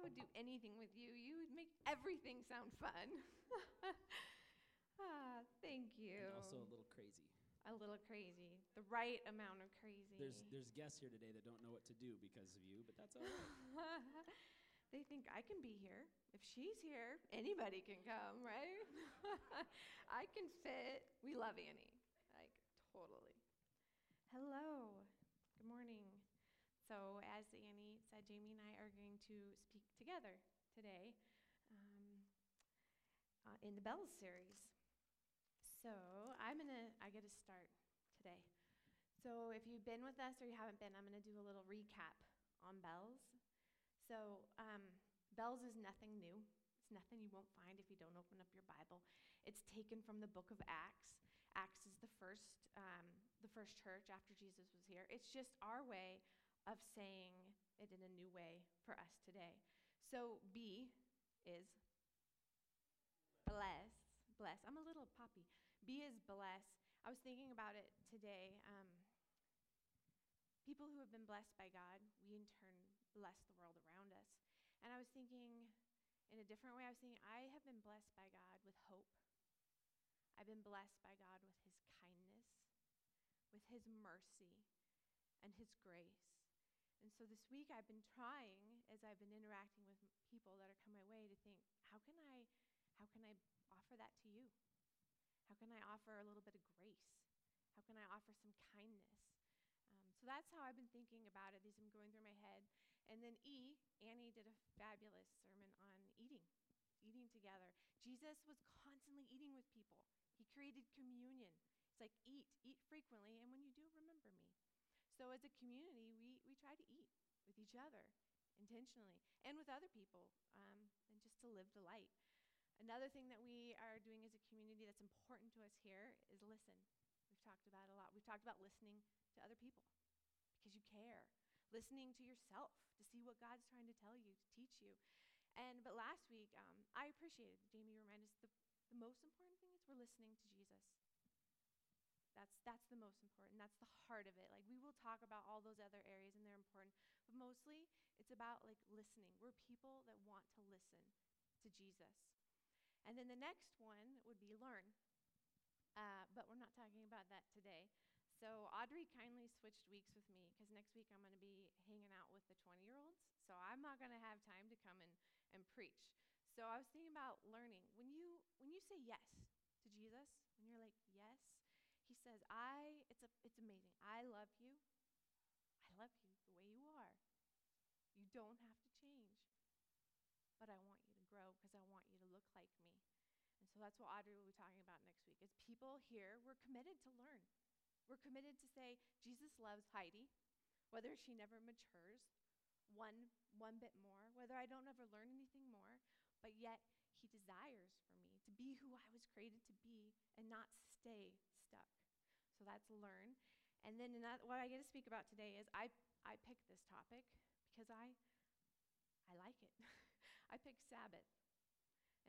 I would do anything with you. You would make everything sound fun. ah, thank you. And also a little crazy. A little crazy. The right amount of crazy. There's there's guests here today that don't know what to do because of you, but that's all right. they think I can be here. If she's here, anybody can come, right? I can fit. We love Annie. Like, totally. Hello. Good morning. So, as Annie said, Jamie and I are going to speak together today um, uh, in the Bells series. So, I'm to, I get to start today. So, if you've been with us or you haven't been, I'm to do a little recap on Bells. So, um, Bells is nothing new. It's nothing you won't find if you don't open up your Bible. It's taken from the book of Acts. Acts is the first, um, the first church after Jesus was here. It's just our way of saying in a new way for us today. So, B is bless. Bless. I'm a little poppy. B is bless. I was thinking about it today. Um, people who have been blessed by God, we in turn bless the world around us. And I was thinking in a different way, I was thinking, I have been blessed by God with hope. I've been blessed by God with his kindness, with his mercy, and his grace. And so this week I've been trying, as I've been interacting with people that are come my way, to think, how can I, how can I offer that to you? How can I offer a little bit of grace? How can I offer some kindness? Um, so that's how I've been thinking about it These I'm going through my head. And then E, Annie did a fabulous sermon on eating, eating together. Jesus was constantly eating with people. He created communion. It's like eat, eat frequently, and when you do, remember me. So as a community, we, we try to eat with each other intentionally and with other people, um, and just to live the light. Another thing that we are doing as a community that's important to us here is listen. We've talked about a lot. We've talked about listening to other people because you care. Listening to yourself to see what God's trying to tell you, to teach you. And but last week, um, I appreciated Jamie reminded us the, the most important thing is we're listening to Jesus. That's that's the most important. That's heart of it. Like we will talk about all those other areas and they're important, but mostly it's about like listening. We're people that want to listen to Jesus. And then the next one would be learn. Uh, but we're not talking about that today. So Audrey kindly switched weeks with me because next week I'm going to be hanging out with the 20 year olds. So I'm not going to have time to come and, and preach. So I was thinking about learning. When you when you say yes to Jesus, when you're like says, I it's a it's amazing. I love you. I love you the way you are. You don't have to change. But I want you to grow because I want you to look like me. And so that's what Audrey will be talking about next week. As people here, we're committed to learn. We're committed to say, Jesus loves Heidi, whether she never matures one, one bit more, whether I don't ever learn anything more, but yet he desires for me to be who I was created to be and not stay. So that's learn. And then another, what I get to speak about today is I, I picked this topic because I, I like it. I picked Sabbath.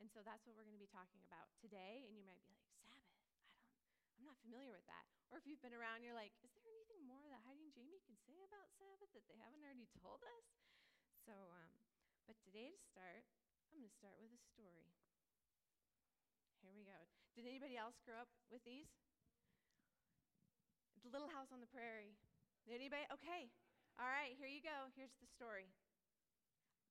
And so that's what we're going to be talking about today. And you might be like, Sabbath? I don't I'm not familiar with that. Or if you've been around, you're like, is there anything more that Heidi and Jamie can say about Sabbath that they haven't already told us? So, um, but today to start, I'm going to start with a story. Here we go. Did anybody else grow up with these? The Little House on the Prairie. Anybody? Okay. All right, here you go. Here's the story.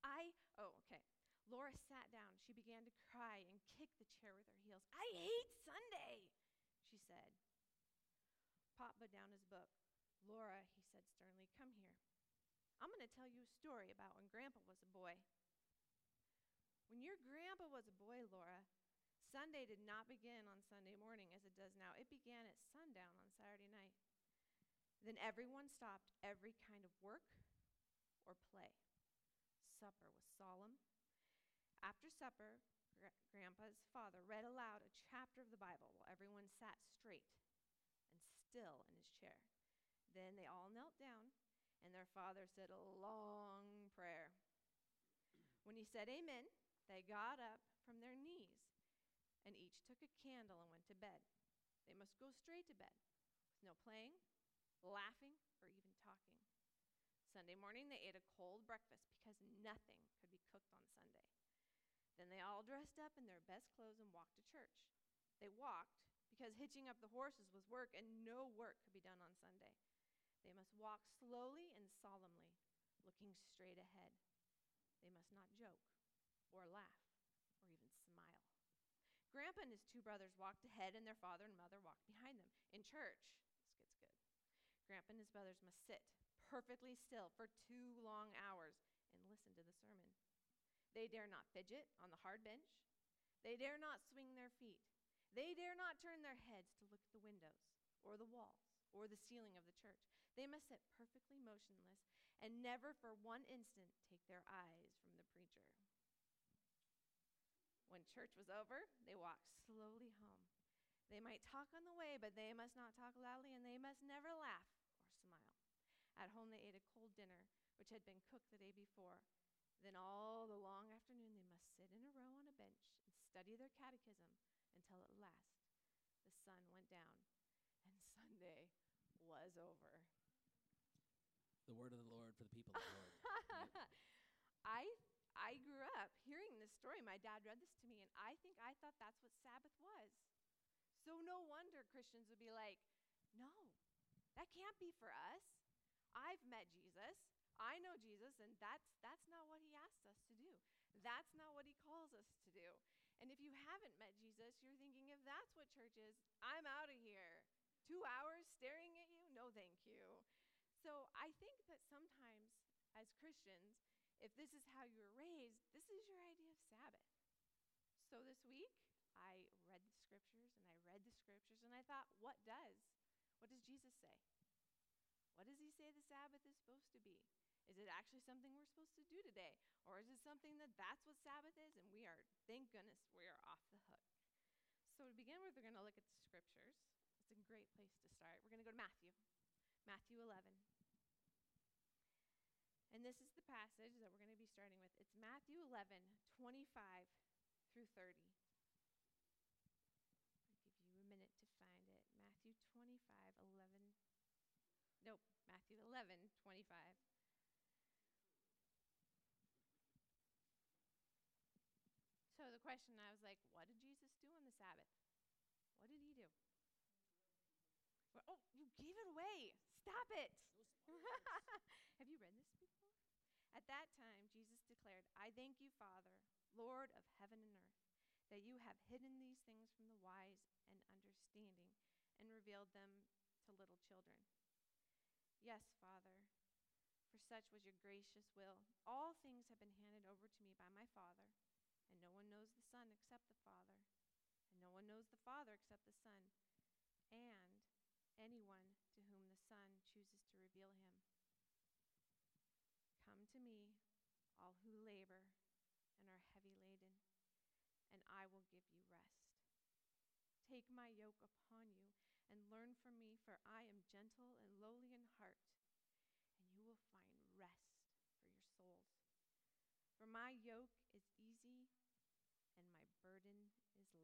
I, oh, okay. Laura sat down. She began to cry and kick the chair with her heels. I hate Sunday she said. Pop put down his book. Laura, he said sternly, come here. I'm going to tell you a story about when Grandpa was a boy. When your grandpa was a boy, Laura, Sunday did not begin on Sunday morning as it does now. It began at sundown on Saturday night. Then everyone stopped every kind of work or play. Supper was solemn. After supper, Grandpa's father read aloud a chapter of the Bible while everyone sat straight and still in his chair. Then they all knelt down, and their father said a long prayer. When he said amen, they got up from their knees and each took a candle and went to bed. They must go straight to bed with no playing, laughing, or even talking. Sunday morning, they ate a cold breakfast because nothing could be cooked on Sunday. Then they all dressed up in their best clothes and walked to church. They walked because hitching up the horses was work and no work could be done on Sunday. They must walk slowly and solemnly, looking straight ahead. They must not joke or laugh or even smile. Grandpa and his two brothers walked ahead, and their father and mother walked behind them. In church. Grandpa and his brothers must sit perfectly still for two long hours and listen to the sermon. They dare not fidget on the hard bench. They dare not swing their feet. They dare not turn their heads to look at the windows or the walls or the ceiling of the church. They must sit perfectly motionless and never for one instant take their eyes from the preacher. When church was over, they walked slowly home. They might talk on the way, but they must not talk loudly, and they must never laugh. At home, they ate a cold dinner, which had been cooked the day before. Then, all the long afternoon, they must sit in a row on a bench and study their catechism until at last the sun went down and Sunday was over. The word of the Lord for the people of the Lord. I I grew up hearing this story. My dad read this to me, and I think I thought that's what Sabbath was. So no wonder Christians would be like, "No, that can't be for us. I've met Jesus. I know Jesus, and that's that's not what he asks us to do. That's not what he calls us to do." And if you haven't met Jesus, you're thinking, if that's what church is, I'm out of here. Two hours staring at you? No, thank you. So I think that sometimes as Christians, if this is how you were raised, this is your idea of Sabbath. So this week, I read the scriptures and I read the scriptures and I thought, what does? What does Jesus say? What does he say the Sabbath is supposed to be? Is it actually something we're supposed to do today? Or is it something that that's what Sabbath is and we are, thank goodness, we are off the hook? So to begin with, we're going to look at the scriptures. It's a great place to start. We're going to go to Matthew, Matthew 11. And this is the passage that we're going to be starting with. It's Matthew 11, 25 through 30. I'll give you a minute to find it. Matthew 25, 11. Nope, Matthew 11, 25. So the question, I was like, what did Jesus do on the Sabbath? What did he do? Well, oh, you gave it away. Stop it. Have you read this before? At that time, Jesus declared, I thank you, Father, Lord of heaven and earth, that you have hidden these things from the wise and understanding and revealed them to little children. Yes, Father, for such was your gracious will. All things have been handed over to me by my Father. And no one knows the Son except the Father. And no one knows the Father except the Son. And anyone to whom the Son chooses to reveal him. Come to me, all who labor and are heavy laden, and I will give you rest. Take my yoke upon you and learn from me, for I am gentle and lowly in heart, and you will find rest for your souls. For my yoke is easy and my burden is light.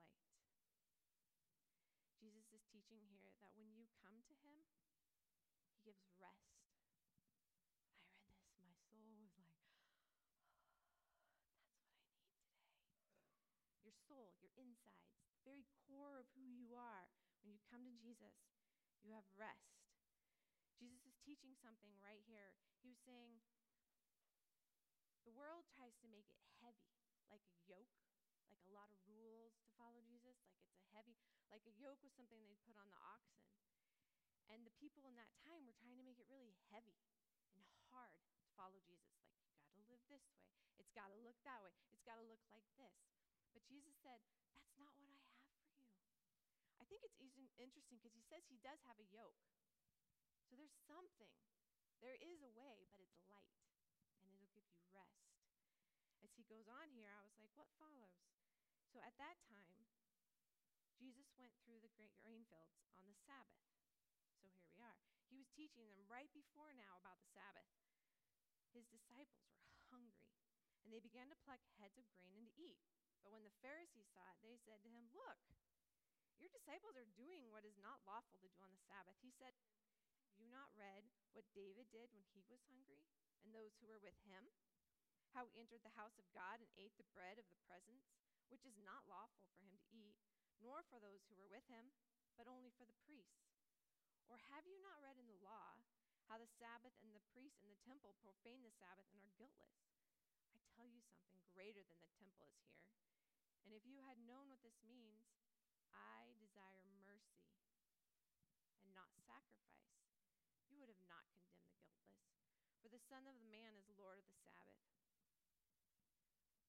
Jesus is teaching here that when you come to him, he gives rest. When I read this, my soul was like, oh, that's what I need today. Your soul, your insides, the very core of who you are, when you come to Jesus, you have rest. Jesus is teaching something right here. He was saying, the world tries to make it heavy, like a yoke like a lot of rules to follow Jesus. Like it's a heavy, like a yoke was something they'd put on the oxen. And the people in that time were trying to make it really heavy and hard to follow Jesus. Like, you got to live this way. It's got to look that way. It's got to look like this. But Jesus said, That's not what I have for you. I think it's interesting because he says he does have a yoke. So there's something. There is a way, but it's light, and it'll give you rest. As he goes on here, I was like, What follows? So at that time, Jesus went through the great grain fields on the Sabbath. So here we are. He was teaching them right before now about the Sabbath. His disciples were hungry, and they began to pluck heads of grain and to eat. But when the Pharisees saw it, they said to him, Look, your disciples are doing what is not lawful to do on the Sabbath. He said, you not read what David did when he was hungry and those who were with him? How he entered the house of God and ate the bread of the presence, which is not lawful for him to eat, nor for those who were with him, but only for the priests. Or have you not read in the law how the Sabbath and the priests in the temple profane the Sabbath and are guiltless? I tell you something greater than the temple is here. And if you had known what this means, I desire mercy and not sacrifice, you would have not condemned the guiltless. For the Son of the Man is Lord of the Sabbath.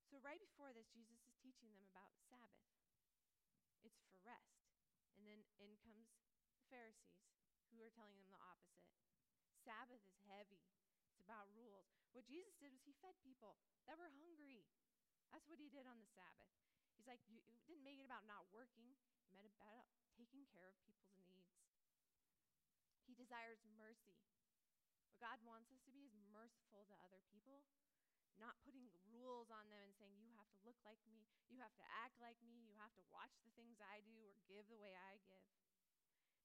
So, right before this, Jesus is teaching them about Sabbath. It's for rest. And then in comes the Pharisees, who are telling them the opposite. Sabbath is heavy, it's about rules. What Jesus did was he fed people that were hungry. That's what he did on the Sabbath. He's like, you, didn't make it about not working, he about taking care of people's needs. He desires mercy. What God wants us to be is merciful to other people, not putting rules on them and saying, you have to look like me, you have to act like me, you have to watch the things I do or give the way I give.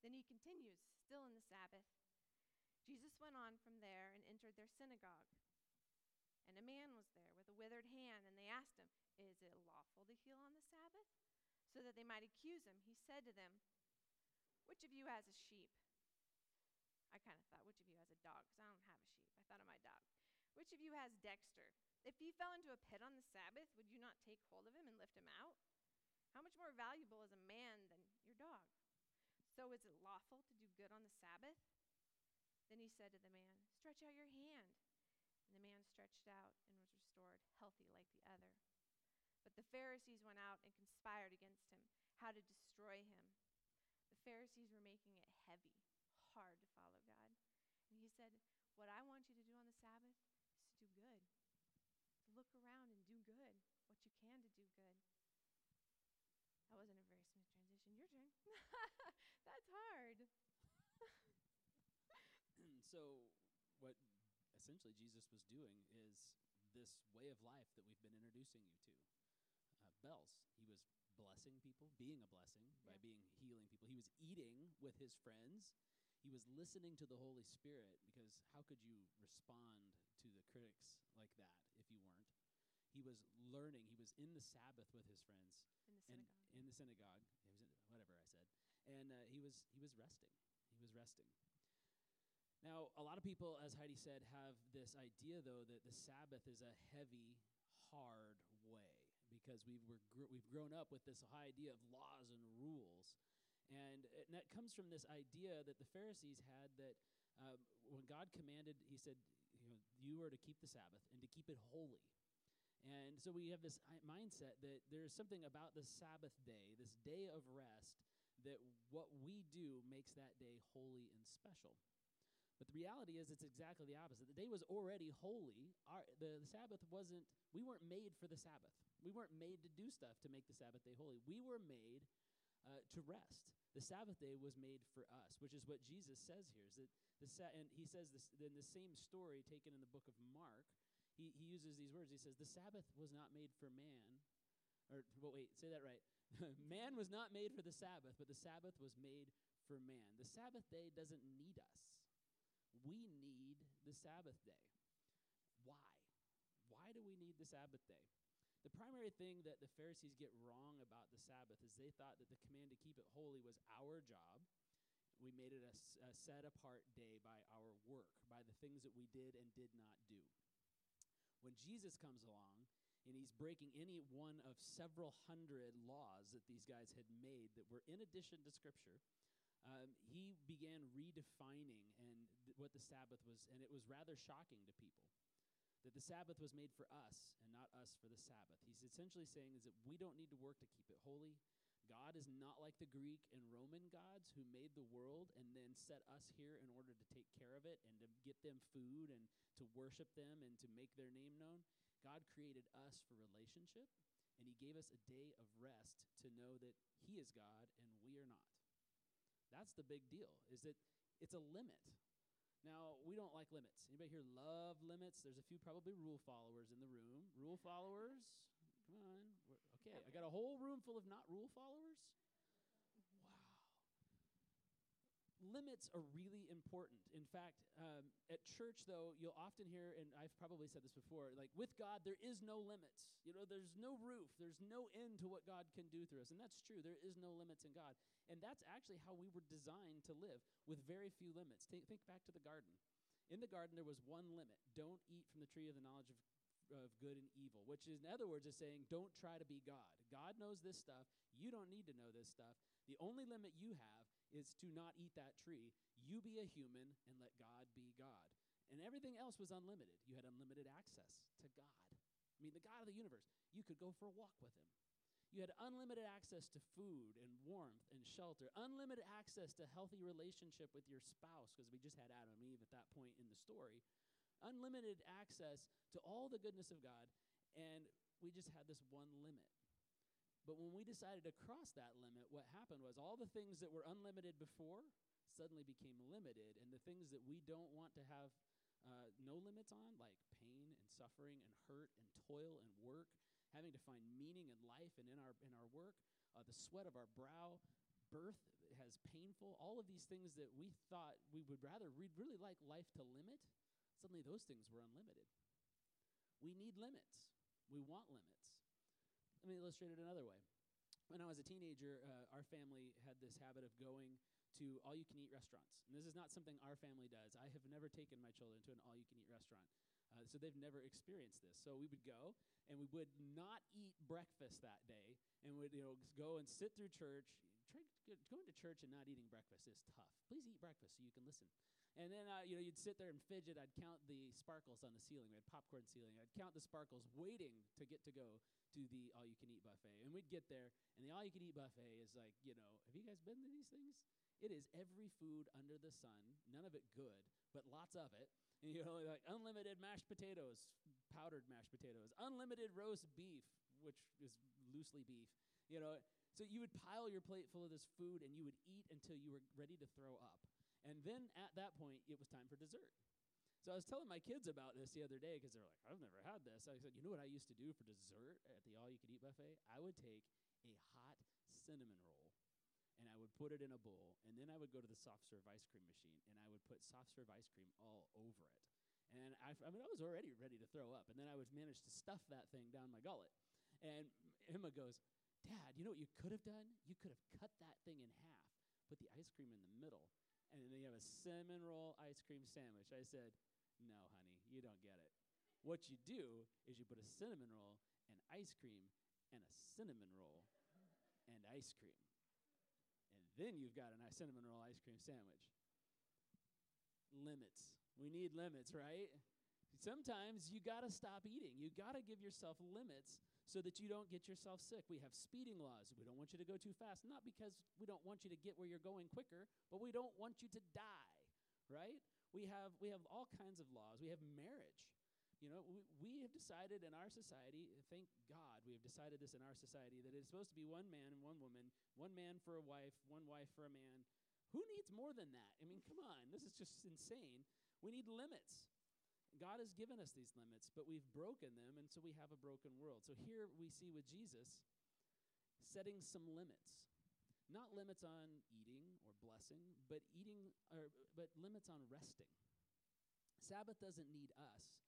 Then he continues, still in the Sabbath. Jesus went on from there and entered their synagogue. And a man was there with a withered hand, and they asked him, Is it lawful to heal on the Sabbath? So that they might accuse him, he said to them, Which of you has a sheep? I kind of thought, which of you has a dog? Because I don't have a sheep. I thought of my dog. Which of you has Dexter? If he fell into a pit on the Sabbath, would you not take hold of him and lift him out? How much more valuable is a man than your dog? So is it lawful to do good on the Sabbath? Then he said to the man, Stretch out your hand. And the man stretched out and was restored, healthy like the other. But the Pharisees went out and conspired against him, how to destroy him. The Pharisees were making it heavy hard to follow God. And he said, What I want you to do on the Sabbath is to do good. Look around and do good, what you can to do good. That wasn't a very smooth transition. Your turn. That's hard. so, what essentially Jesus was doing is this way of life that we've been introducing you to. Bells. He was blessing people, being a blessing yeah. by being healing people. He was eating with his friends he was listening to the Holy Spirit because how could you respond to the critics like that if you weren't? He was learning. He was in the Sabbath with his friends. In the synagogue. In the synagogue. He was in, whatever I said. And uh, he was he was resting. He was resting. Now, a lot of people, as Heidi said, have this idea, though, that the Sabbath is a heavy, hard because we were gr- we've grown up with this high idea of laws and rules. And, and that comes from this idea that the Pharisees had that um, when God commanded, He said, you know, you are to keep the Sabbath and to keep it holy. And so we have this mindset that there's something about the Sabbath day, this day of rest, that what we do makes that day holy and special. But the reality is, it's exactly the opposite. The day was already holy. Our, the, the Sabbath wasn't, we weren't made for the Sabbath. We weren't made to do stuff to make the Sabbath day holy. We were made uh, to rest. The Sabbath day was made for us, which is what Jesus says here. Is that the sa- and he says this in the same story taken in the book of Mark. He, he uses these words. He says, "The Sabbath was not made for man." Or well, wait, say that right. man was not made for the Sabbath, but the Sabbath was made for man. The Sabbath day doesn't need us. We need the Sabbath day. Why? Why do we need the Sabbath day? The primary thing that the Pharisees get wrong about the Sabbath is they thought that the command to keep it holy was our job. We made it a, a set apart day by our work, by the things that we did and did not do. When Jesus comes along, and he's breaking any one of several hundred laws that these guys had made that were in addition to Scripture. Um, he began redefining and th- what the Sabbath was, and it was rather shocking to people that the Sabbath was made for us and not us for the Sabbath. He's essentially saying is that we don't need to work to keep it holy. God is not like the Greek and Roman gods who made the world and then set us here in order to take care of it and to get them food and to worship them and to make their name known. God created us for relationship and he gave us a day of rest to know that he is God and we are not. That's the big deal. Is that it's a limit. Now, we don't like limits. Anybody here love limits? There's a few probably rule followers in the room. Rule followers? Come on. We're, okay, I got a whole room full of not rule followers? Limits are really important. In fact, um, at church, though, you'll often hear, and I've probably said this before, like with God, there is no limits. You know, there's no roof, there's no end to what God can do through us. And that's true. There is no limits in God. And that's actually how we were designed to live, with very few limits. Think, think back to the garden. In the garden, there was one limit don't eat from the tree of the knowledge of of good and evil, which is, in other words, is saying, don't try to be God. God knows this stuff. You don't need to know this stuff. The only limit you have is to not eat that tree. You be a human and let God be God. And everything else was unlimited. You had unlimited access to God. I mean, the God of the universe. You could go for a walk with him. You had unlimited access to food and warmth and shelter, unlimited access to healthy relationship with your spouse, because we just had Adam and Eve at that point in the story. Unlimited access to all the goodness of God, and we just had this one limit. But when we decided to cross that limit, what happened was all the things that were unlimited before suddenly became limited, and the things that we don't want to have uh, no limits on, like pain and suffering and hurt and toil and work, having to find meaning in life and in our in our work, uh, the sweat of our brow, birth has painful, all of these things that we thought we would rather we'd really like life to limit, suddenly those things were unlimited. We need limits. We want limits. Let me illustrate it another way. When I was a teenager, uh, our family had this habit of going to all you can eat restaurants. And this is not something our family does. I have never taken my children to an all you can eat restaurant. Uh, so they've never experienced this. So we would go and we would not eat breakfast that day and would you know go and sit through church. Try, going to church and not eating breakfast is tough. Please eat breakfast so you can listen. And then uh, you know you'd sit there and fidget. I'd count the sparkles on the ceiling. We had popcorn ceiling. I'd count the sparkles, waiting to get to go to the all you can eat buffet. And we'd get there, and the all you can eat buffet is like, you know, have you guys been to these things? It is every food under the sun, none of it good, but lots of it. And, you know, like unlimited mashed potatoes, powdered mashed potatoes, unlimited roast beef, which is loosely beef. You know, so you would pile your plate full of this food and you would eat until you were ready to throw up. And then at that point, it was time for dessert. So I was telling my kids about this the other day because they're like, I've never had this. I said, you know what I used to do for dessert at the all you can eat buffet? I would take a hot cinnamon roll and I would put it in a bowl, and then I would go to the soft serve ice cream machine and I would put soft serve ice cream all over it. And I, I mean, I was already ready to throw up, and then I would manage to stuff that thing down my gullet. And Emma goes, Dad, you know what you could have done? You could have cut that thing in half, put the ice cream in the middle, and then you have a cinnamon roll ice cream sandwich. I said, no, honey, you don't get it. What you do is you put a cinnamon roll and ice cream and a cinnamon roll and ice cream. And then you've got a nice cinnamon roll ice cream sandwich. Limits. We need limits, right? Sometimes you got to stop eating. You got to give yourself limits so that you don't get yourself sick. We have speeding laws. We don't want you to go too fast, not because we don't want you to get where you're going quicker, but we don't want you to die, right? We have, we have all kinds of laws. We have marriage. You know, we, we have decided in our society, thank God, we have decided this in our society, that it's supposed to be one man and one woman, one man for a wife, one wife for a man. Who needs more than that? I mean, come on, this is just insane. We need limits. God has given us these limits, but we've broken them, and so we have a broken world. So here we see with Jesus setting some limits not limits on eating or blessing, but eating or but limits on resting. Sabbath doesn't need us.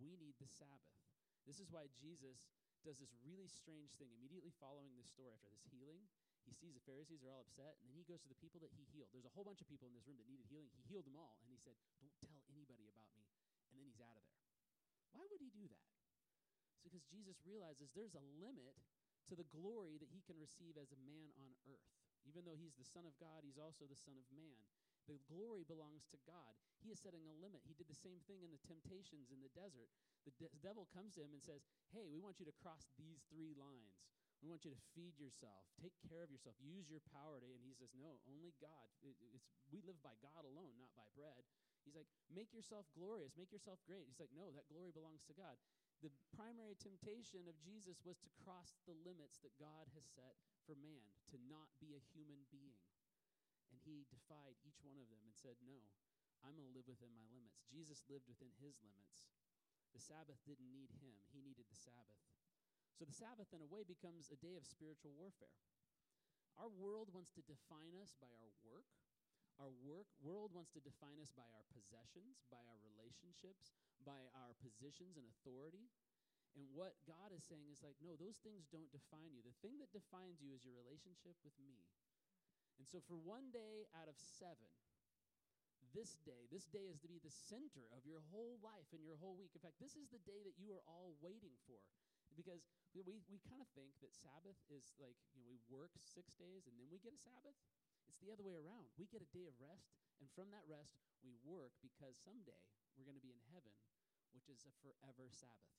We need the Sabbath. This is why Jesus does this really strange thing immediately following this story after this healing. He sees the Pharisees are all upset, and then he goes to the people that he healed. There's a whole bunch of people in this room that needed healing. He healed them all, and he said, Don't tell anybody about me. And then he's out of there. Why would he do that? It's because Jesus realizes there's a limit to the glory that he can receive as a man on earth. Even though he's the Son of God, he's also the Son of Man. The glory belongs to God. He is setting a limit. He did the same thing in the temptations in the desert. The de- devil comes to him and says, Hey, we want you to cross these three lines. We want you to feed yourself, take care of yourself, use your power to. And he says, No, only God. It, it's, we live by God alone, not by bread. He's like, Make yourself glorious, make yourself great. He's like, No, that glory belongs to God. The primary temptation of Jesus was to cross the limits that God has set for man to not be a human being. And he defied each one of them and said, No, I'm going to live within my limits. Jesus lived within his limits. The Sabbath didn't need him, he needed the Sabbath. So the Sabbath, in a way, becomes a day of spiritual warfare. Our world wants to define us by our work. Our work world wants to define us by our possessions, by our relationships, by our positions and authority. And what God is saying is like, no, those things don't define you. The thing that defines you is your relationship with me. And so for one day out of seven, this day, this day is to be the center of your whole life and your whole week. In fact, this is the day that you are all waiting for. Because we, we, we kind of think that Sabbath is like, you know, we work six days and then we get a Sabbath. It's the other way around. We get a day of rest, and from that rest, we work because someday we're going to be in heaven, which is a forever Sabbath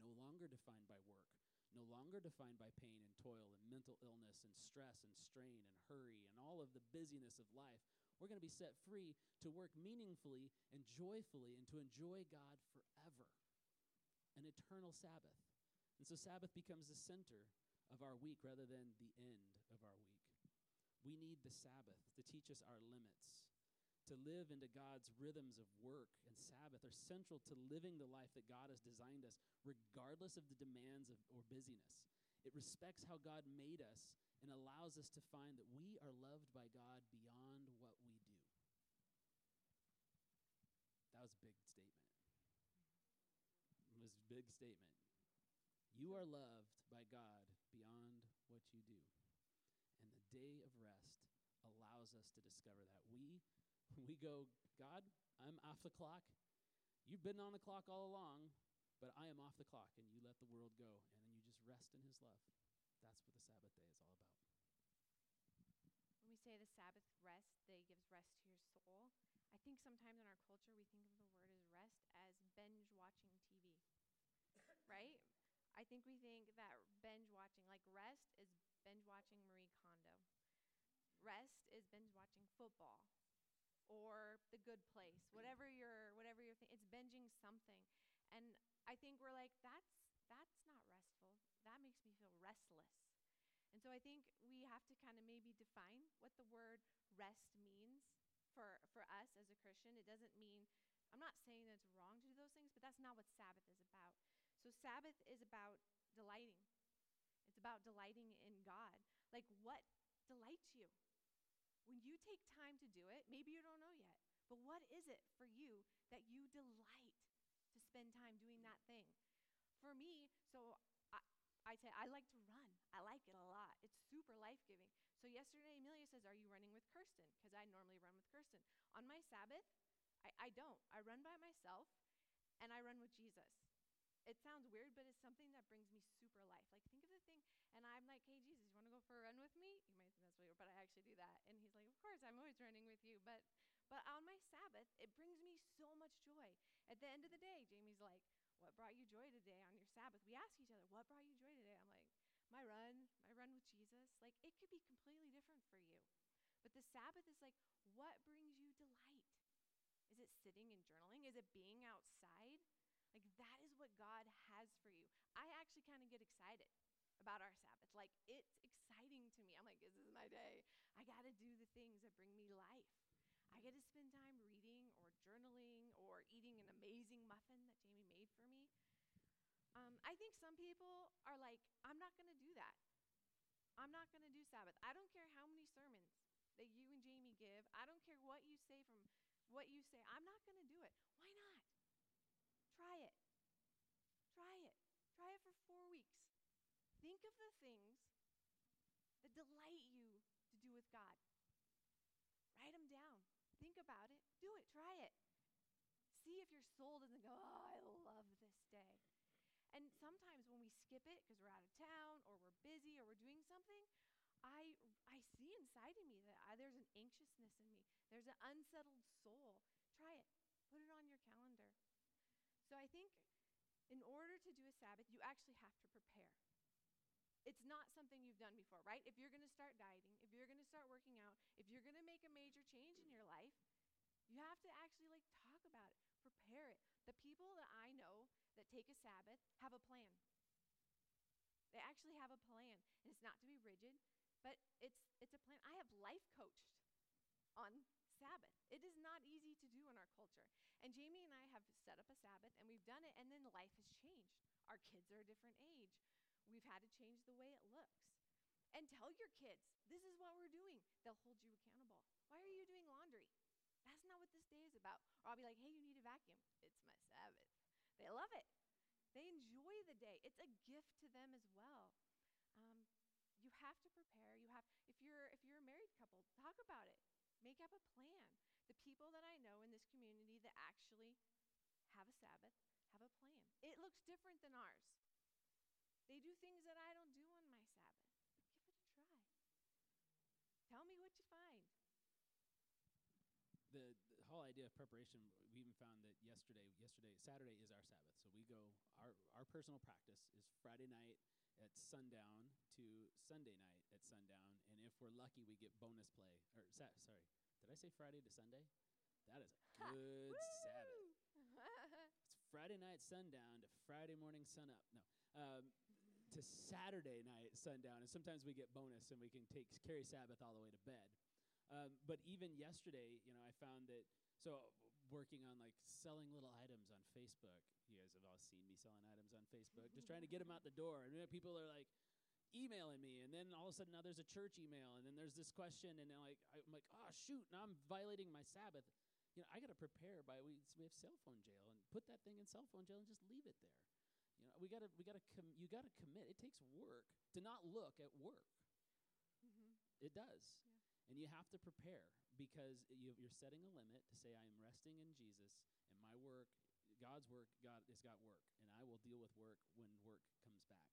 no longer defined by work, no longer defined by pain and toil and mental illness and stress and strain and hurry and all of the busyness of life. We're going to be set free to work meaningfully and joyfully and to enjoy God forever. An eternal Sabbath. And so Sabbath becomes the center of our week rather than the end of our week. We need the Sabbath to teach us our limits, to live into God's rhythms of work and Sabbath are central to living the life that God has designed us, regardless of the demands of, or busyness. It respects how God made us and allows us to find that we are loved by God beyond what we do. That was a big statement. It was a big statement. You are loved by God beyond what you do. And the day of allows us to discover that. We we go, God, I'm off the clock. You've been on the clock all along, but I am off the clock, and you let the world go, and then you just rest in His love. That's what the Sabbath day is all about. When we say the Sabbath rest day gives rest to your soul, I think sometimes in our culture we think of the word as rest as binge watching TV. right? I think we think that binge watching, like rest is binge watching Marie Kondo. Rest is binge watching football or the good place whatever you're whatever you're thinking it's binging something. And i think we're like that's that's not restful. That makes me feel restless. And so i think we have to kind of maybe define what the word rest means for for us as a christian. It doesn't mean i'm not saying that it's wrong to do those things but that's not what sabbath is about. So sabbath is about delighting. It's about delighting in god. Like what delights you when you take time to do it, maybe you don't know yet, but what is it for you that you delight to spend time doing that thing? For me, so I, I say I like to run. I like it a lot. It's super life giving. So yesterday, Amelia says, Are you running with Kirsten? Because I normally run with Kirsten. On my Sabbath, I, I don't. I run by myself and I run with Jesus it sounds weird, but it's something that brings me super life. Like, think of the thing, and I'm like, hey, Jesus, you want to go for a run with me? You might think that's weird, but I actually do that. And he's like, of course, I'm always running with you. But, but on my Sabbath, it brings me so much joy. At the end of the day, Jamie's like, what brought you joy today on your Sabbath? We ask each other, what brought you joy today? I'm like, my run, my run with Jesus. Like, it could be completely different for you. But the Sabbath is like, what brings you delight? Is it sitting and journaling? Is it being outside? Like that is what God has for you. I actually kind of get excited about our Sabbath. Like it's exciting to me. I'm like, this is my day. I got to do the things that bring me life. I get to spend time reading or journaling or eating an amazing muffin that Jamie made for me. Um, I think some people are like, I'm not going to do that. I'm not going to do Sabbath. I don't care how many sermons that you and Jamie give. I don't care what you say from what you say. I'm not going to do it. Why not? Try it. Try it. Try it for four weeks. Think of the things that delight you to do with God. Write them down. Think about it. Do it. Try it. See if your soul doesn't go, oh, I love this day. And sometimes when we skip it because we're out of town or we're busy or we're doing something, I, I see inside of me that I, there's an anxiousness in me. There's an unsettled soul. Try it. Put it on your calendar. So I think in order to do a Sabbath, you actually have to prepare. It's not something you've done before, right? If you're going to start dieting, if you're going to start working out, if you're going to make a major change in your life, you have to actually like talk about it, prepare it. The people that I know that take a Sabbath have a plan. They actually have a plan. And it's not to be rigid, but it's it's a plan. I have life coached on Sabbath. It is not easy to do in our culture. And Jamie and I have set up a Sabbath and we've done it, and then life has changed. Our kids are a different age. We've had to change the way it looks. And tell your kids, this is what we're doing. They'll hold you accountable. Why are you doing laundry? That's not what this day is about. Or I'll be like, hey, you need a vacuum. It's my Sabbath. They love it. They enjoy the day. It's a gift to them as well. Um, you have to prepare. You have if you're if you're a married couple, talk about it. Make up a plan. The people that I know in this community that actually have a Sabbath have a plan. It looks different than ours. They do things that I don't do on my Sabbath. Give it a try. Tell me what you find. The, the whole idea of preparation, we even found that yesterday, yesterday, Saturday is our Sabbath. So we go, our, our personal practice is Friday night at sundown to Sunday night at sundown. And if we're lucky, we get bonus play. Or, sa- sorry, did I say Friday to Sunday? That is a good Sabbath. It's Friday night sundown to Friday morning sunup. No, um, to Saturday night sundown, and sometimes we get bonus and we can take carry Sabbath all the way to bed. Um, but even yesterday, you know, I found that so working on like selling little items on Facebook. You guys have all seen me selling items on Facebook, just trying to get them out the door. And then people are like emailing me, and then all of a sudden now there's a church email, and then there's this question, and then like I'm like, oh shoot, now I'm violating my Sabbath. You know, I got to prepare by we we have cell phone jail and put that thing in cell phone jail and just leave it there. You know, we got to we got to com- you got to commit. It takes work to not look at work. Mm-hmm. It does. Yeah. And you have to prepare because you, you're setting a limit to say, I am resting in Jesus, and my work, God's work, God has got work, and I will deal with work when work comes back.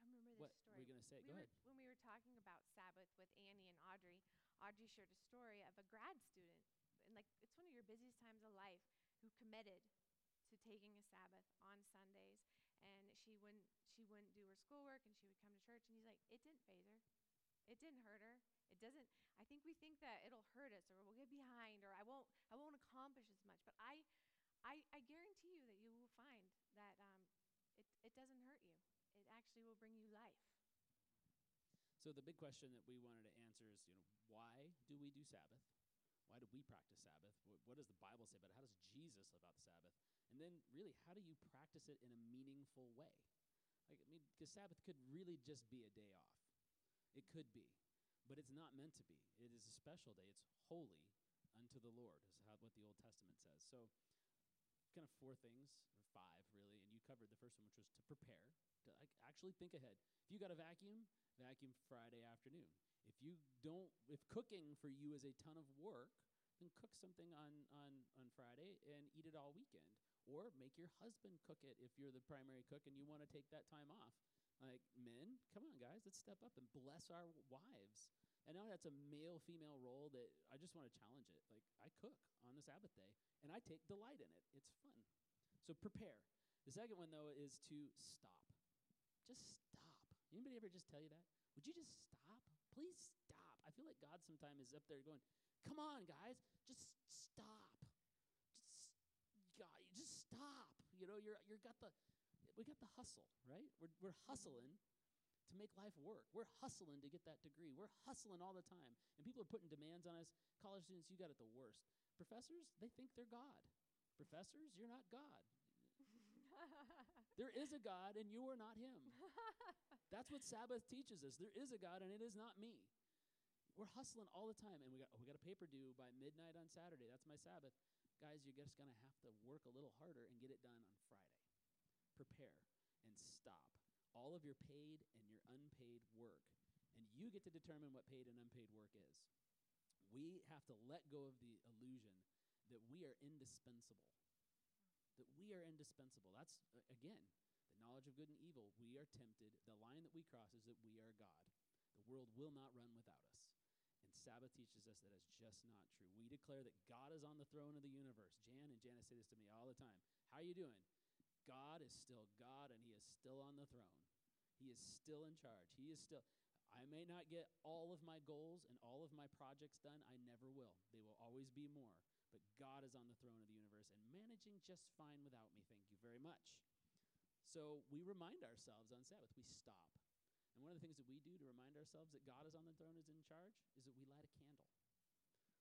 Oh, I remember this What story. were you going to say? we Go were, ahead. When we were talking about Sabbath with Annie and Audrey, Audrey shared a story of a grad student, and like it's one of your busiest times of life, who committed to taking a Sabbath on Sundays, and she wouldn't she wouldn't do her schoolwork, and she would come to church, and he's like, it didn't faze her, it didn't hurt her. It doesn't. I think we think that it'll hurt us, or we'll get behind, or I won't. I won't accomplish as much. But I, I, I guarantee you that you will find that um, it, it doesn't hurt you. It actually will bring you life. So the big question that we wanted to answer is, you know, why do we do Sabbath? Why do we practice Sabbath? What, what does the Bible say about it? How does Jesus live out the Sabbath? And then, really, how do you practice it in a meaningful way? Like, I mean, because Sabbath could really just be a day off. It could be, but it's not meant to be. It is a special day. It's holy unto the Lord, is how what the Old Testament says. So, kind of four things or five really, and you covered the first one, which was to prepare, to like, actually think ahead. If you got a vacuum, vacuum Friday afternoon. If you don't, if cooking for you is a ton of work, then cook something on, on, on Friday and eat it all weekend. Or make your husband cook it if you're the primary cook and you want to take that time off. Like, men, come on, guys, let's step up and bless our wives. And now that's a male female role that I just want to challenge it. Like, I cook on the Sabbath day and I take delight in it. It's fun. So prepare. The second one, though, is to stop. Just stop. Anybody ever just tell you that? Would you just stop? Please stop. I feel like God sometimes is up there going, "Come on, guys, just stop. Just God, just stop." You know, you're you're got the we got the hustle, right? We're we're hustling to make life work. We're hustling to get that degree. We're hustling all the time. And people are putting demands on us. College students, you got it the worst. Professors, they think they're God. Professors, you're not God. There is a God and you are not him. That's what Sabbath teaches us. There is a God and it is not me. We're hustling all the time and we got we got a paper due by midnight on Saturday. That's my Sabbath. Guys, you're just going to have to work a little harder and get it done on Friday. Prepare and stop all of your paid and your unpaid work. And you get to determine what paid and unpaid work is. We have to let go of the illusion that we are indispensable that we are indispensable. That's, again, the knowledge of good and evil. We are tempted. The line that we cross is that we are God. The world will not run without us. And Sabbath teaches us that is just not true. We declare that God is on the throne of the universe. Jan and Janice say this to me all the time. How are you doing? God is still God and he is still on the throne. He is still in charge. He is still I may not get all of my goals and all of my projects done. I never will. They will always be more. But God is on the throne of the universe and managing just fine without me. Thank you very much. So we remind ourselves on Sabbath, we stop. And one of the things that we do to remind ourselves that God is on the throne, is in charge, is that we light a candle.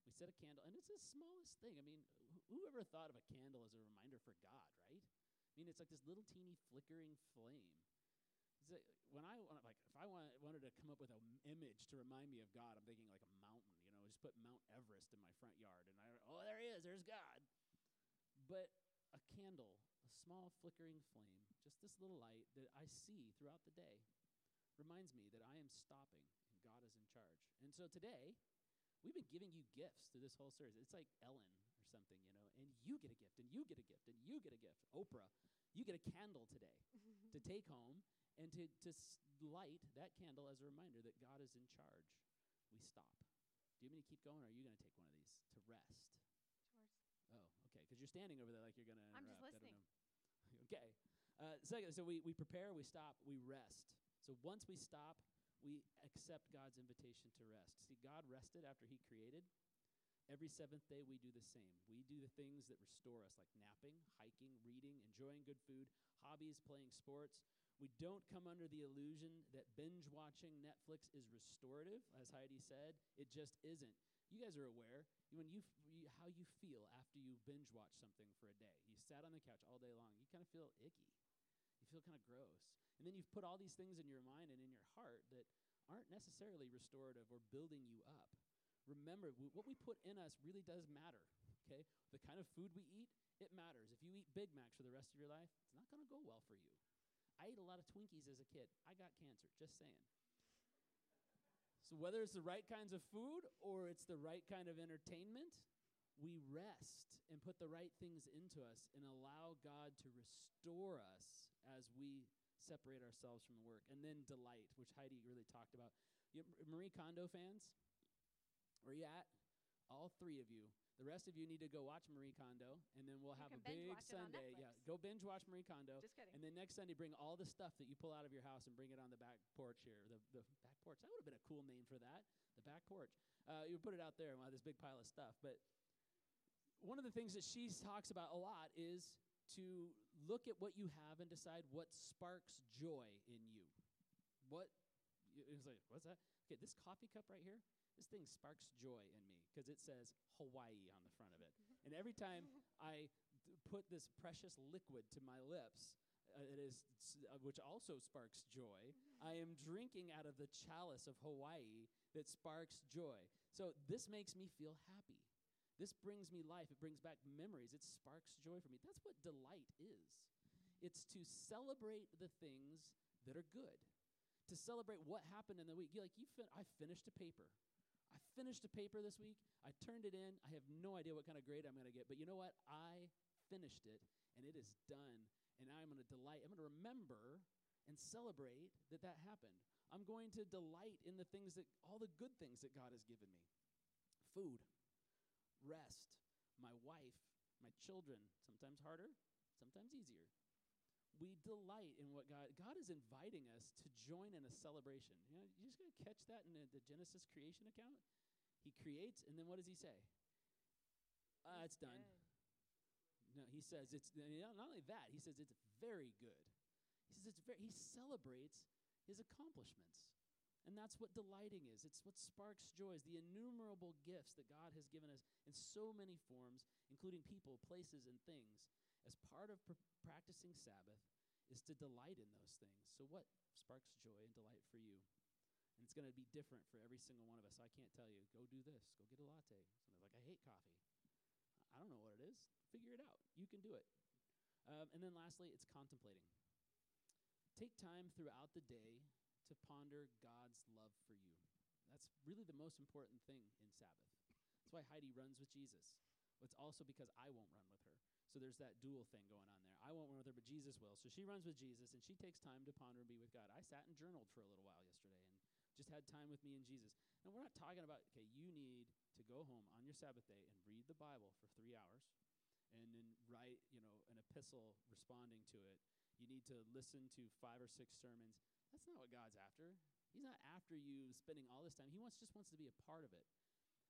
We set a candle, and it's the smallest thing. I mean, wh- who ever thought of a candle as a reminder for God, right? I mean, it's like this little teeny flickering flame. Like when I like, if I want, wanted to come up with an image to remind me of God, I'm thinking like a mountain, you know, just put Mount Everest in my front yard and I, oh, there he is, there's God. But a candle, a small flickering flame, just this little light that I see throughout the day, reminds me that I am stopping and God is in charge. And so today, we've been giving you gifts through this whole series. It's like Ellen or something, you know, you get a gift, and you get a gift, and you get a gift. Oprah, you get a candle today to take home and to, to light that candle as a reminder that God is in charge. We stop. Do you want me to keep going, or are you going to take one of these to rest? Yours. Oh, okay, because you're standing over there like you're going to I'm just listening. okay. Uh, second, so we, we prepare, we stop, we rest. So once we stop, we accept God's invitation to rest. See, God rested after He created. Every seventh day, we do the same. We do the things that restore us, like napping, hiking, reading, enjoying good food, hobbies, playing sports. We don't come under the illusion that binge watching Netflix is restorative, as Heidi said. It just isn't. You guys are aware when you, how you feel after you binge watch something for a day. You sat on the couch all day long. You kind of feel icky. You feel kind of gross. And then you've put all these things in your mind and in your heart that aren't necessarily restorative or building you up. Remember, w- what we put in us really does matter. Okay? The kind of food we eat, it matters. If you eat Big Macs for the rest of your life, it's not going to go well for you. I ate a lot of Twinkies as a kid. I got cancer, just saying. So, whether it's the right kinds of food or it's the right kind of entertainment, we rest and put the right things into us and allow God to restore us as we separate ourselves from the work. And then delight, which Heidi really talked about. You, Marie Kondo fans, where you at? All three of you the rest of you need to go watch Marie Kondo, and then we'll You have a big it Sunday. Yeah, go binge watch Marie Kondo. Just kidding. And then next Sunday, bring all the stuff that you pull out of your house and bring it on the back porch here. The, the back porch. That would have been a cool name for that. The back porch. Uh, you put it out there and we'll have this big pile of stuff. But one of the things that she talks about a lot is to look at what you have and decide what sparks joy in you. What? It's like, what's that? Okay, this coffee cup right here. This thing sparks joy in me because it says Hawaii on the front of it. and every time I d- put this precious liquid to my lips, uh, it is, uh, which also sparks joy. I am drinking out of the chalice of Hawaii that sparks joy. So this makes me feel happy. This brings me life. It brings back memories. It sparks joy for me. That's what delight is. It's to celebrate the things that are good. To celebrate what happened in the week. You like you fin- I finished a paper. I finished a paper this week. I turned it in. I have no idea what kind of grade I'm going to get, but you know what? I finished it and it is done. And I'm going to delight. I'm going to remember and celebrate that that happened. I'm going to delight in the things that all the good things that God has given me. Food, rest, my wife, my children, sometimes harder, sometimes easier. We delight in what God God is inviting us to join in a celebration. You know, you just gonna catch that in the, the Genesis creation account. He creates, and then what does he say? Ah, it's done. No, he says it's not only that. He says it's very good. He says it's very. He celebrates his accomplishments, and that's what delighting is. It's what sparks joy. Is the innumerable gifts that God has given us in so many forms, including people, places, and things. As part of pr- practicing Sabbath, is to delight in those things. So, what sparks joy and delight for you? And it's going to be different for every single one of us. I can't tell you, go do this, go get a latte. Somebody's like, I hate coffee. I don't know what it is. Figure it out. You can do it. Um, and then lastly, it's contemplating. Take time throughout the day to ponder God's love for you. That's really the most important thing in Sabbath. That's why Heidi runs with Jesus. But it's also because I won't run with her. So there's that dual thing going on there. I won't run with her, but Jesus will. So she runs with Jesus, and she takes time to ponder and be with God. I sat and journaled for a little while yesterday and just had time with me and Jesus. And we're not talking about, okay, you need to go home on your Sabbath day and read the Bible for three hours and then write, you know, an epistle responding to it. You need to listen to five or six sermons. That's not what God's after. He's not after you spending all this time. He wants just wants to be a part of it.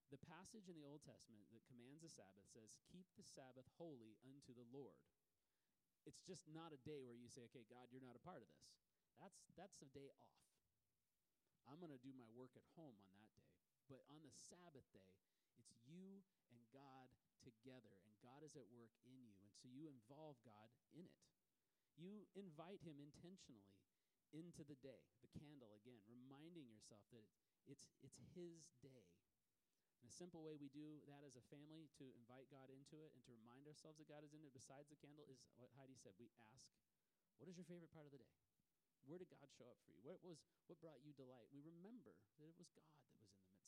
The passage in the Old Testament that commands the Sabbath says, "Keep the Sabbath holy unto the Lord." It's just not a day where you say, "Okay, God, you're not a part of this." That's that's a day off. I'm going to do my work at home on that day. But on the Sabbath day, it's you and God together, and God is at work in you. And so you involve God in it. You invite Him intentionally into the day, the candle again, reminding yourself that it's, it's His day. And a simple way we do that as a family to invite God into it and to remind ourselves that God is in it besides the candle is what Heidi said. We ask, What is your favorite part of the day? Where did God show up for you? What was what brought you delight? We remember that it was God that was in the midst of that.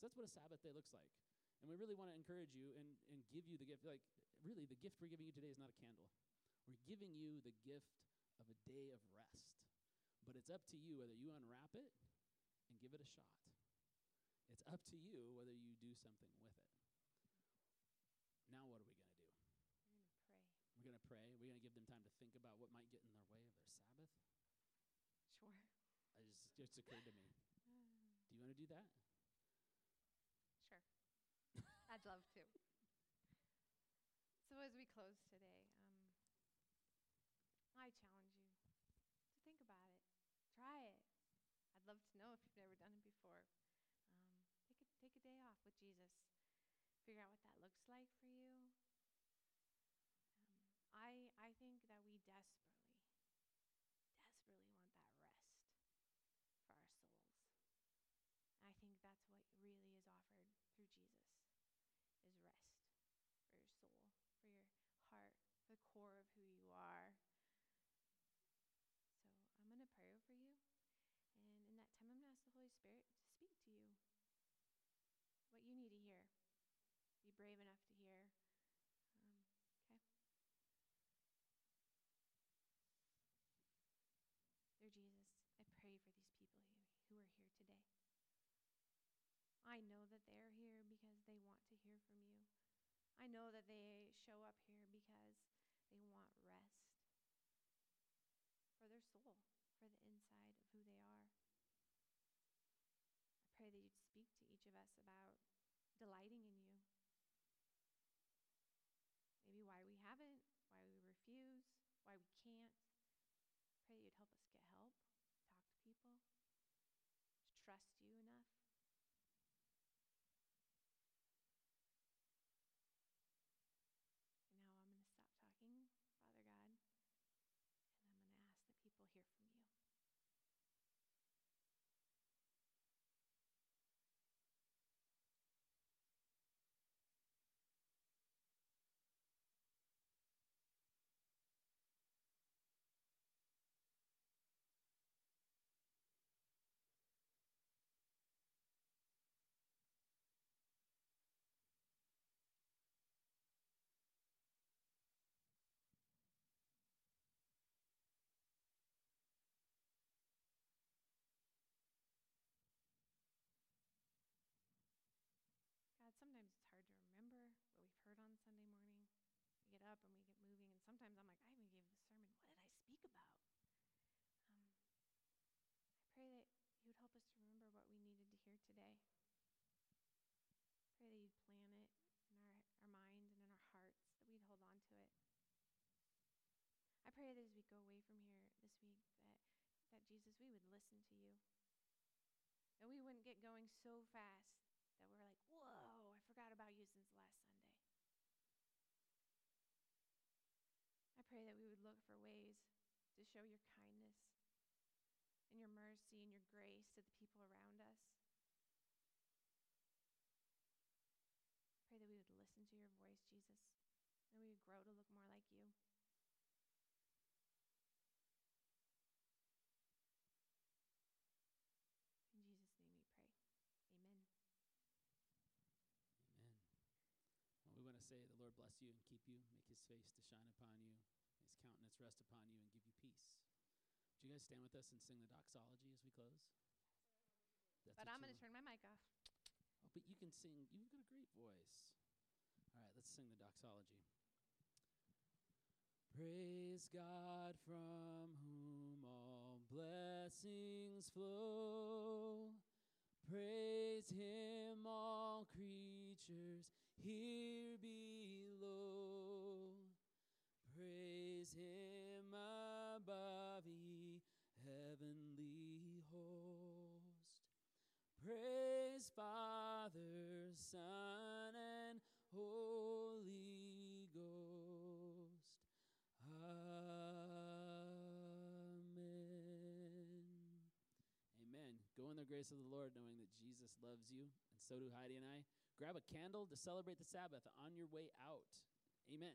So that's what a Sabbath day looks like. And we really want to encourage you and, and give you the gift. Like, really, the gift we're giving you today is not a candle. We're giving you the gift of a day of rest. But it's up to you whether you unwrap it and give it a shot. It's up to you whether you do something with it. Now, what are we going to do? We're going to pray. We're going to pray. We're going to give them time to think about what might get in their way of their Sabbath. Sure. It just, just occurred to me. Do you want to do that? Sure. I'd love to. So as we close today, um, I challenge you to think about it. Try it. I'd love to know if you've never done it before. Um, take a take a day off with Jesus. Figure out what that looks like for you. Um, I I think that we desperately, desperately want that rest for our souls. I think that's what really is offered through Jesus is rest for your soul, for your heart, the core of who you are. So I'm going to pray over you. And in that time, I'm going to ask the Holy Spirit to speak to you what you need to hear. Be brave enough to hear. Um, okay? Dear Jesus, I pray for these people who, who are here today. I know that they're here because they want to hear from you. I know that they show up here because they want rest for their soul, for the inside of who they are. I pray that you'd speak to each of us about delighting in you. Maybe why we haven't, why we refuse, why we can't. Pray that you'd help us get help, talk to people, to trust you enough. And now I'm going to stop talking, Father God, and I'm going to ask that people hear from you. God, sometimes it's hard to remember what we've heard on Sunday morning. We get up and we get moving, and sometimes I'm like, I even gave the sermon. What did I speak about? Um, I pray that you would help us to remember what we needed to hear today. Pray that you'd plant it in our, our minds and in our hearts, that we'd hold on to it. I pray that as we go away from here this week, that, that Jesus, we would listen to you. That we wouldn't get going so fast that we're like, whoa, I forgot about you since last Sunday. I pray that we would look for ways to show your kindness and your mercy and your grace to the people around us. Pray that we would listen to your voice, Jesus, and we would grow to look more like you. In Jesus' name we pray. Amen. Amen. Well, we want to say, the Lord bless you and keep you, make his face to shine upon you, his countenance rest upon you, and give you peace. Would you guys stand with us and sing the doxology as we close? That's But I'm going to turn my mic off. Oh, but you can sing. You've got a great voice. All right, let's sing the doxology. Praise God from whom all blessings flow. Praise him, all creatures here below. Praise him above, ye heavenly host. Praise Father, Son, and Holy Ghost. Amen. Amen. Go in the grace of the Lord, knowing that Jesus loves you, and so do Heidi and I. Grab a candle to celebrate the Sabbath on your way out. Amen.